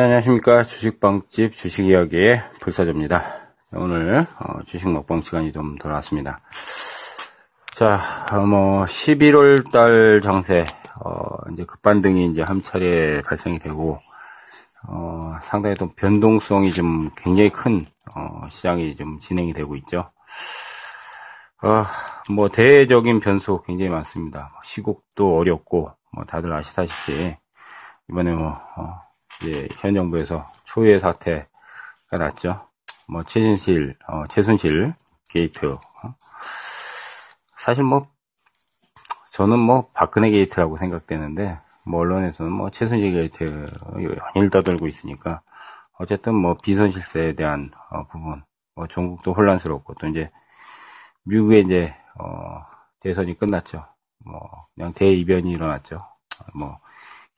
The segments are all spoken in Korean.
네, 안녕하십니까. 주식방집 주식이야기의 불사조입니다. 오늘 어, 주식 먹방 시간이 좀 돌아왔습니다. 자, 어, 뭐 11월 달 장세 어, 이제 급반등이 이제 한 차례 발생이 되고 어, 상당히 좀 변동성이 좀 굉장히 큰 어, 시장이 좀 진행이 되고 있죠. 어, 뭐 대외적인 변수 굉장히 많습니다. 시국도 어렵고 뭐 다들 아시다시피 이번에 뭐 어, 이제 현 정부에서 초유의 사태가 났죠. 뭐 최순실, 어, 최순실 게이트. 어? 사실 뭐 저는 뭐 박근혜 게이트라고 생각되는데 뭐 언론에서는 뭐 최순실 게이트 연일 떠들고 있으니까 어쨌든 뭐 비선실세에 대한 어, 부분, 뭐 전국도 혼란스럽고 또 이제 미국의 이제 어, 대선이 끝났죠. 뭐 그냥 대이변이 일어났죠. 뭐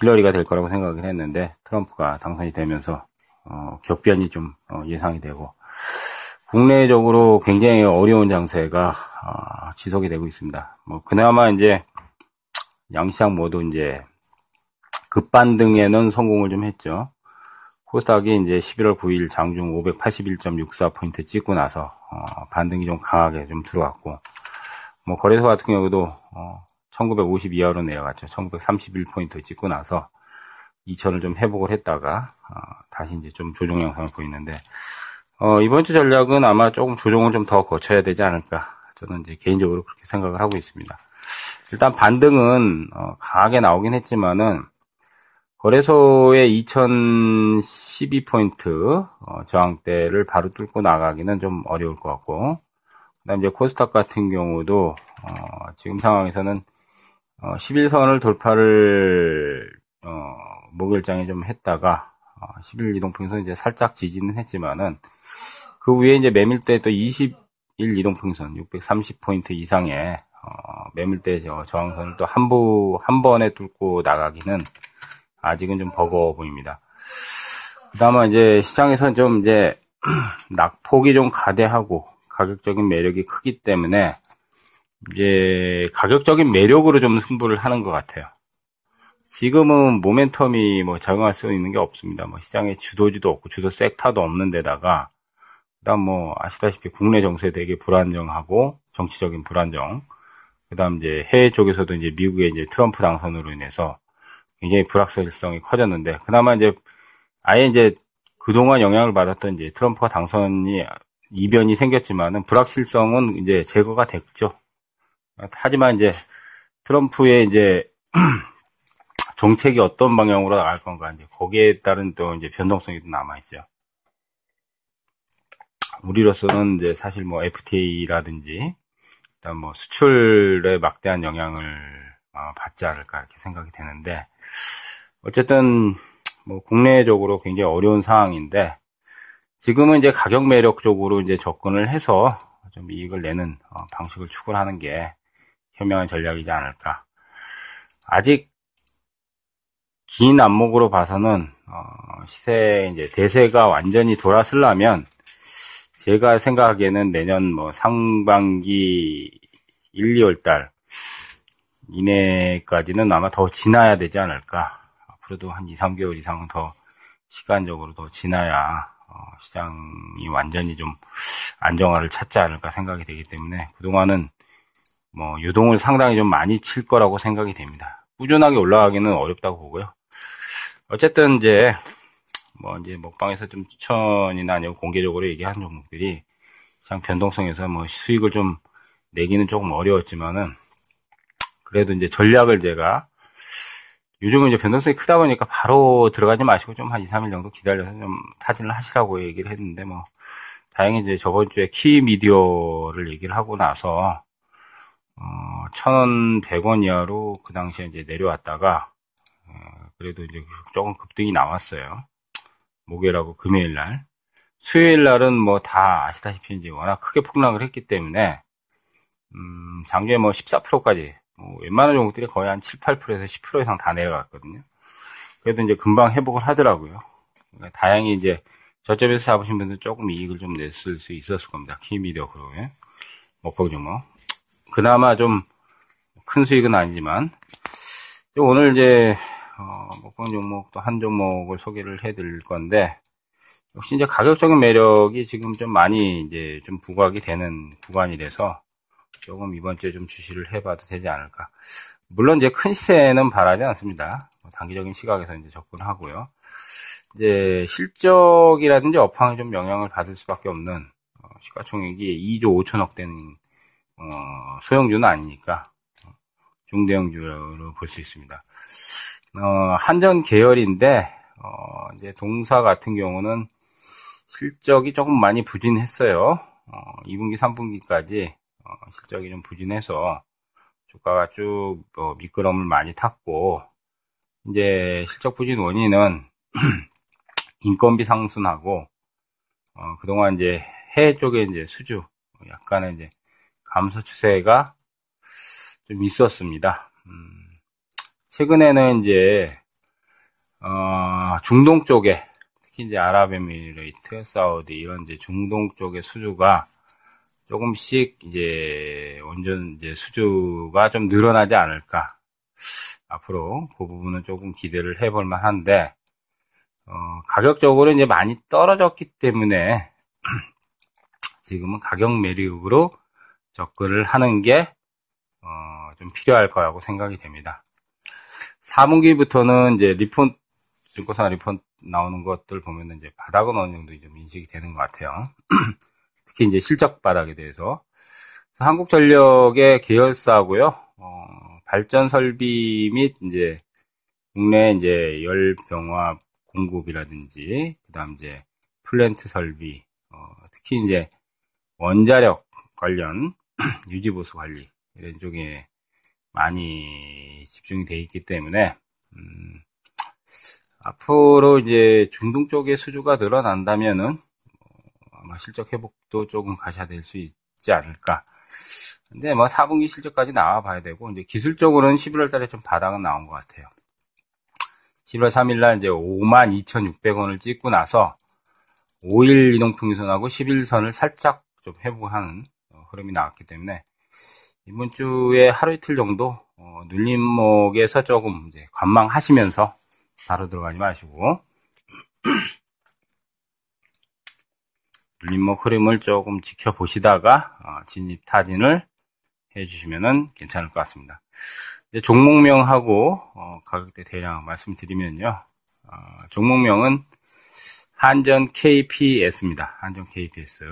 힐러리가 될 거라고 생각을 했는데 트럼프가 당선이 되면서 어, 격변이 좀 어, 예상이 되고 국내적으로 굉장히 어려운 장세가 어, 지속이 되고 있습니다. 뭐 그나마 이제 양시장 모두 이제 급반등에는 성공을 좀 했죠. 코스닥이 이제 11월 9일 장중 581.64포인트 찍고 나서 어, 반등이 좀 강하게 좀 들어왔고 뭐 거래소 같은 경우도 어, 1950 이하로 내려갔죠. 1931포인트 찍고 나서 2000을 좀 회복을 했다가 어, 다시 이제 좀 조정 양상을 보이는데 어, 이번 주 전략은 아마 조금 조정을 좀 더 거쳐야 되지 않을까 저는 이제 개인적으로 그렇게 생각을 하고 있습니다. 일단 반등은 어, 강하게 나오긴 했지만은 거래소의 2012포인트 어, 저항대를 바로 뚫고 나가기는 좀 어려울 것 같고 그다음 이제 코스닥 같은 경우도 어, 지금 상황에서는 어, 11선을 돌파를 어, 목요일장에 좀 했다가 어, 11 이동평선 이제 살짝 지지는 했지만은 그 위에 이제 매밀대 또 21 이동평선 630포인트 이상의 어, 매물대 저, 저항선을 또 한 부, 한 번에 뚫고 나가기는 아직은 좀 버거워 보입니다. 그 다음에 이제 시장에서 좀 이제 낙폭이 좀 가대하고 가격적인 매력이 크기 때문에 이제 가격적인 매력으로 좀 승부를 하는 것 같아요. 지금은 모멘텀이 뭐 작용할 수 있는 게 없습니다. 뭐 시장에 주도지도 없고 주도 섹터도 없는 데다가 그다음 뭐 아시다시피 국내 정세 되게 불안정하고 정치적인 불안정. 그다음 이제 해외 쪽에서도 이제 미국의 이제 트럼프 당선으로 인해서 굉장히 불확실성이 커졌는데 그나마 이제 아예 이제 그동안 영향을 받았던 이제 트럼프가 당선이 이변이 생겼지만은 불확실성은 이제 제거가 됐죠. 하지만 이제 트럼프의 이제 정책이 어떤 방향으로 나갈 건가 이제 거기에 따른 또 이제 변동성이 남아 있죠. 우리로서는 이제 사실 뭐 FTA라든지 일단 뭐 수출에 막대한 영향을 어, 받지 않을까 이렇게 생각이 되는데 어쨌든 뭐 국내적으로 굉장히 어려운 상황인데 지금은 이제 가격 매력 적으로 이제 접근을 해서 좀 이익을 내는 어, 방식을 추구하는 게 현명한 전략이지 않을까. 아직 긴 안목으로 봐서는 어, 시세 이제 대세가 완전히 돌아서려면 제가 생각하기에는 내년 뭐 상반기 1, 2월 달 이내까지는 아마 더 지나야 되지 않을까. 앞으로도 한 2, 3개월 이상은 더 시간적으로 더 지나야 어, 시장이 완전히 좀 안정화를 찾지 않을까 생각이 되기 때문에 그동안은 뭐 유동을 상당히 좀 많이 칠 거라고 생각이 됩니다. 꾸준하게 올라가기는 어렵다고 보고요. 어쨌든 이제 뭐 이제 먹방에서 좀 추천이나 아니면 공개적으로 얘기하는 종목들이 시장 변동성에서 뭐 수익을 좀 내기는 조금 어려웠지만은 그래도 이제 전략을 제가 요즘은 이제 변동성이 크다 보니까 바로 들어가지 마시고 좀 한 2, 3일 정도 기다려서 좀 타진을 하시라고 얘기를 했는데 뭐 다행히 이제 저번 주에 키 미디어를 얘기를 하고 나서 어, 1,100원 이하로 그 당시에 이제 내려왔다가 어, 그래도 이제 조금 급등이 나왔어요. 목요일하고 금요일 날. 수요일 날은 뭐 다 아시다시피 이제 워낙 크게 폭락을 했기 때문에 음, 장주에 뭐 14%까지 뭐 웬만한 종목들이 거의 한 7, 8%에서 10% 이상 다 내려갔거든요. 그래도 이제 금방 회복을 하더라고요. 그러니까 다행히 이제 저점에서 잡으신 분들 조금 이익을 좀 냈을 수 있었을 겁니다. 키미디어 그룹에. 목표 종목. 그나마 좀 큰 수익은 아니지만 오늘 이제 어, 목방 종목 또 한 종목을 소개를 해드릴 건데, 역시 이제 가격적인 매력이 지금 좀 많이 이제 좀 부각이 되는 구간이라서 조금 이번 주에 좀 주시를 해봐도 되지 않을까. 물론 이제 큰 시세는 바라지 않습니다. 뭐 단기적인 시각에서 이제 접근하고요. 이제 실적이라든지 업황에 좀 영향을 받을 수밖에 없는 어, 시가총액이 2조 5천억 되는 어, 소형주는 아니니까 어, 중대형주로 볼 수 있습니다. 어, 한전 계열인데 어, 이제 동사 같은 경우는 실적이 조금 많이 부진했어요. 2분기, 3분기까지 실적이 좀 부진해서 주가가 쭉 뭐, 미끄럼을 많이 탔고 이제 실적 부진 원인은 인건비 상승하고 어, 그동안 이제 해외 쪽에 이제 수주 약간의 이제 감소 추세가 좀 있었습니다. 음, 최근에는 이제 어, 중동 쪽에 특히 이제 아랍에미레이트, 사우디 이런 이제 중동 쪽의 수주가 조금씩 이제 원전 이제 수주가 좀 늘어나지 않을까. 앞으로 그 부분은 조금 기대를 해볼 만한데, 어, 가격적으로 이제 많이 떨어졌기 때문에 지금은 가격 매력으로 접근을 하는 게, 어, 좀 필요할 거라고 생각이 됩니다. 4분기부터는 이제 리폰, 증권사 리폰 나오는 것들 보면 이제 바닥은 어느 정도 좀 인식이 되는 것 같아요. 특히 이제 실적 바닥에 대해서. 한국전력의 계열사고요. 어, 발전 설비 및 이제 국내 이제 열 병합 공급이라든지 그다음 이제 플랜트 설비, 어, 특히 이제 원자력 관련 유지 보수 관리 이런 쪽에 많이 집중이 돼 있기 때문에 음, 앞으로 이제 중동 쪽의 수주가 늘어난다면은 아마 실적 회복도 조금 가셔야될 수 있지 않을까. 근데 뭐 4분기 실적까지 나와 봐야 되고, 이제 기술적으로는 11월 달에 좀 바닥은 나온 것 같아요. 11월 3일 날 이제 52,600원을 찍고 나서 5일 이동평균선하고 11선을 살짝 좀 회복하는 어, 흐름이 나왔기 때문에 이번 주에 하루 이틀 정도 어, 눌림목에서 조금 이제 관망하시면서 바로 들어가지 마시고 눌림목 흐름을 조금 지켜보시다가 어, 진입 타진을 해주시면 괜찮을 것 같습니다. 이제 종목명하고 어, 가격대 대략 말씀드리면요. 어, 종목명은 한전 KPS입니다. 한전 KPS.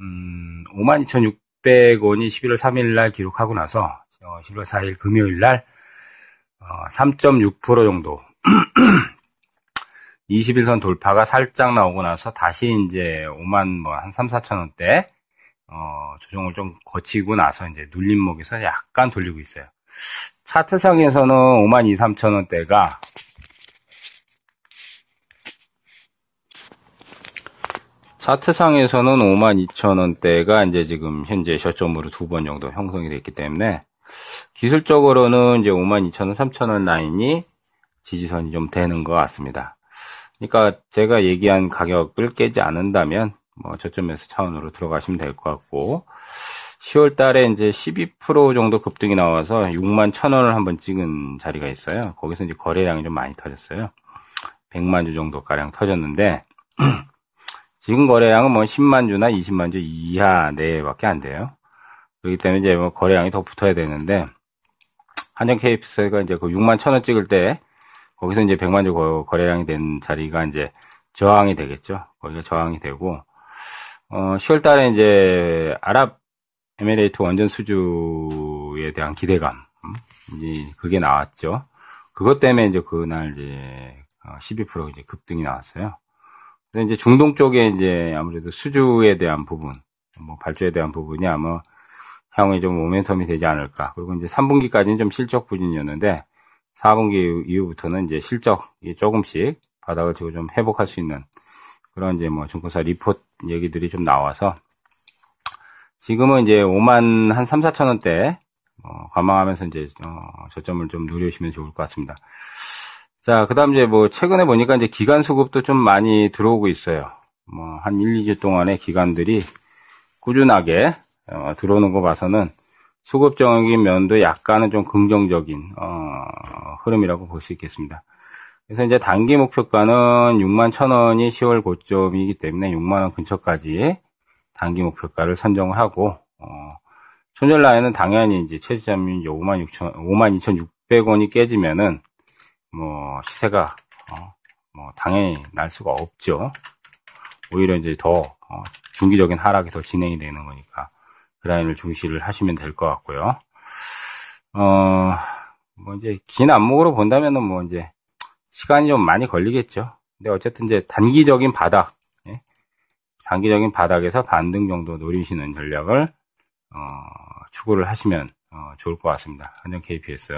음, 52,600원이 11월 3일 날 기록하고 나서 11월 4일 금요일 날3.6% 정도 21선 돌파가 살짝 나오고 나서 다시 이제 5만 뭐 한 3, 4천 원대 어, 조정을 좀 거치고 나서 이제 눌림목에서 약간 돌리고 있어요. 차트상에서는 5만 2, 3천 원대가 차트상에서는 5만 2천 원대가 이제 지금 현재 저점으로 두 번 정도 형성이 됐기 때문에 기술적으로는 이제 5만 2천 원, 3천 원 라인이 지지선이 좀 되는 것 같습니다. 그러니까 제가 얘기한 가격을 깨지 않는다면 뭐 저점에서 차원으로 들어가시면 될 것 같고 10월 달에 이제 12% 정도 급등이 나와서 6만 1천 원을 한번 찍은 자리가 있어요. 거기서 이제 거래량이 좀 많이 터졌어요. 100만 주 정도 가량 터졌는데 지금 거래량은 뭐 10만 주나 20만 주 이하 내밖에 안 돼요. 그렇기 때문에 이제 뭐 거래량이 더 붙어야 되는데 한정 KPS가 이제 그 6만 1천 원 찍을 때 거기서 이제 100만 주 거래량이 된 자리가 이제 저항이 되겠죠. 거기가 저항이 되고, 어, 10월 달에 이제 아랍 에미레이트 원전 수주에 대한 기대감, 음? 이제 그게 나왔죠. 그것 때문에 이제 그날 이제 12% 어, 이제 급등이 나왔어요. 그래서 이제 중동 쪽에 이제 아무래도 수주에 대한 부분, 뭐 발주에 대한 부분이 아마 향후에 좀 모멘텀이 되지 않을까. 그리고 이제 3분기까지는 좀 실적 부진이었는데 4분기 이후부터는 이제 실적이 조금씩 바닥을 치고 좀 회복할 수 있는 그런 이제 뭐 증권사 리포트 얘기들이 좀 나와서 지금은 이제 5만 한 3, 4천 원대 어, 관망하면서 이제 어, 저점을 좀 노려주시면 좋을 것 같습니다. 자, 그 다음 이제 뭐 최근에 보니까 이제 기간 수급도 좀 많이 들어오고 있어요. 뭐 한 1, 2주 동안에 기간들이 꾸준하게 어, 들어오는 거 봐서는 수급적인 면도 약간은 좀 긍정적인 어, 흐름이라고 볼 수 있겠습니다. 그래서 이제 단기 목표가는 6만 1천원이 10월 고점이기 때문에 6만 원 근처까지 단기 목표가를 선정을 하고, 어, 손절 라인은 당연히 이제 최저점이 5만 6천, 5만 2,600원이 깨지면은, 뭐, 시세가, 어, 뭐, 당연히 날 수가 없죠. 오히려 이제 더, 어, 중기적인 하락이 더 진행이 되는 거니까, 그 라인을 중시를 하시면 될 것 같고요. 어, 뭐 이제 긴 안목으로 본다면은 뭐 이제 시간이 좀 많이 걸리겠죠. 근데 어쨌든 이제 단기적인 바닥, 예? 단기적인 바닥에서 반등 정도 노리시는 전략을 어, 추구를 하시면 어, 좋을 것 같습니다. 한정 KPS.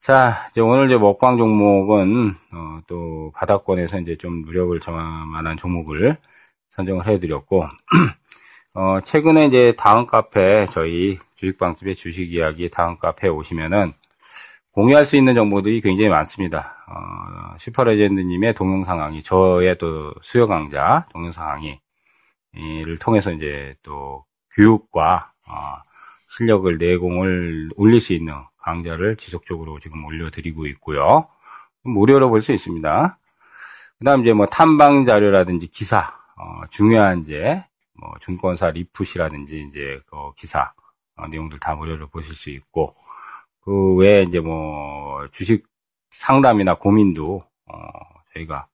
자, 이제 오늘 이제 먹방 종목은 어, 또 바닥권에서 이제 좀 무력을 정할 만한 종목을 선정을 해드렸고 어, 최근에 이제 다음 카페, 저희 주식방집의 주식 이야기 다음 카페에 오시면은 공유할 수 있는 정보들이 굉장히 많습니다. 어, 슈퍼레전드님의 동영상 강의, 저의 또 수요 강좌 동영상 강의를 통해서 이제 또 교육과 어, 실력을 내공을 올릴 수 있는 강좌를 지속적으로 지금 올려드리고 있고요. 무료로 볼 수 있습니다. 그 다음 이제 뭐 탐방 자료라든지 기사, 어, 중요한 이제 뭐 증권사 리풋이라든지 이제 그 기사 어, 내용들 다 무료로 보실 수 있고 그 외에 이제 뭐 주식 상담이나 고민도 어, 저희가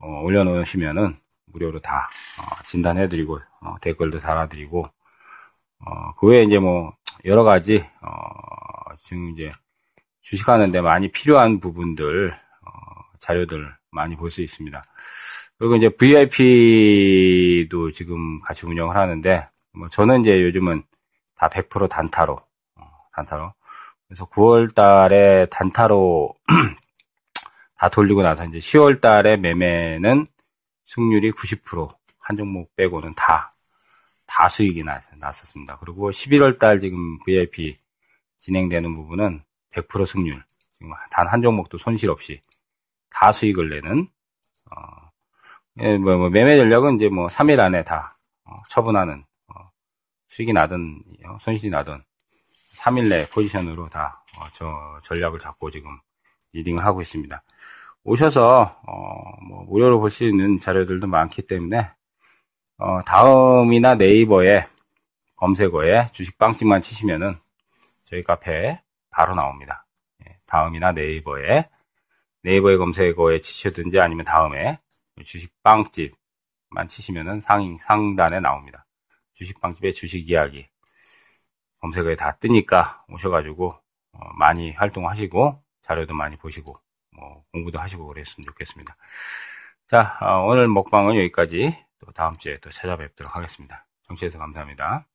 어, 올려놓으시면은 무료로 다 어, 진단해드리고 어, 댓글도 달아드리고 어, 그 외에 이제 뭐 여러 가지 어, 지금 이제 주식하는데 많이 필요한 부분들 자료들 많이 볼 수 있습니다. 그리고 이제 VIP도 지금 같이 운영을 하는데, 뭐 저는 이제 요즘은 다 100% 단타로, 어, 단타로. 그래서 9월 달에 단타로 다 돌리고 나서 이제 10월 달에 매매는 승률이 90%한 종목 빼고는 다, 다 수익이 났, 났었습니다. 그리고 11월 달 지금 VIP 진행되는 부분은 100% 승률. 지금 단 한 종목도 손실 없이 다 수익을 내는, 어, 예, 뭐, 뭐, 매매 전략은 이제 뭐 3일 안에 다 어, 처분하는 어, 수익이 나든 어, 손실이 나든 3일 내 포지션으로 다 저 전략을 잡고 지금 리딩을 하고 있습니다. 오셔서 뭐 무료로 볼 수 있는 자료들도 많기 때문에 다음이나 네이버에 검색어에 주식 빵집만 치시면은 저희 카페에 바로 나옵니다. 예, 다음이나 네이버에 네이버에 검색어에 치시든지 아니면 다음에 주식빵집만 치시면은 상, 상단에 나옵니다. 주식빵집의 주식 이야기. 검색어에 다 뜨니까 오셔가지고, 어, 많이 활동하시고, 자료도 많이 보시고, 뭐, 공부도 하시고 그랬으면 좋겠습니다. 자, 어, 오늘 먹방은 여기까지 또 다음 주에 또 찾아뵙도록 하겠습니다. 정치해서 감사합니다.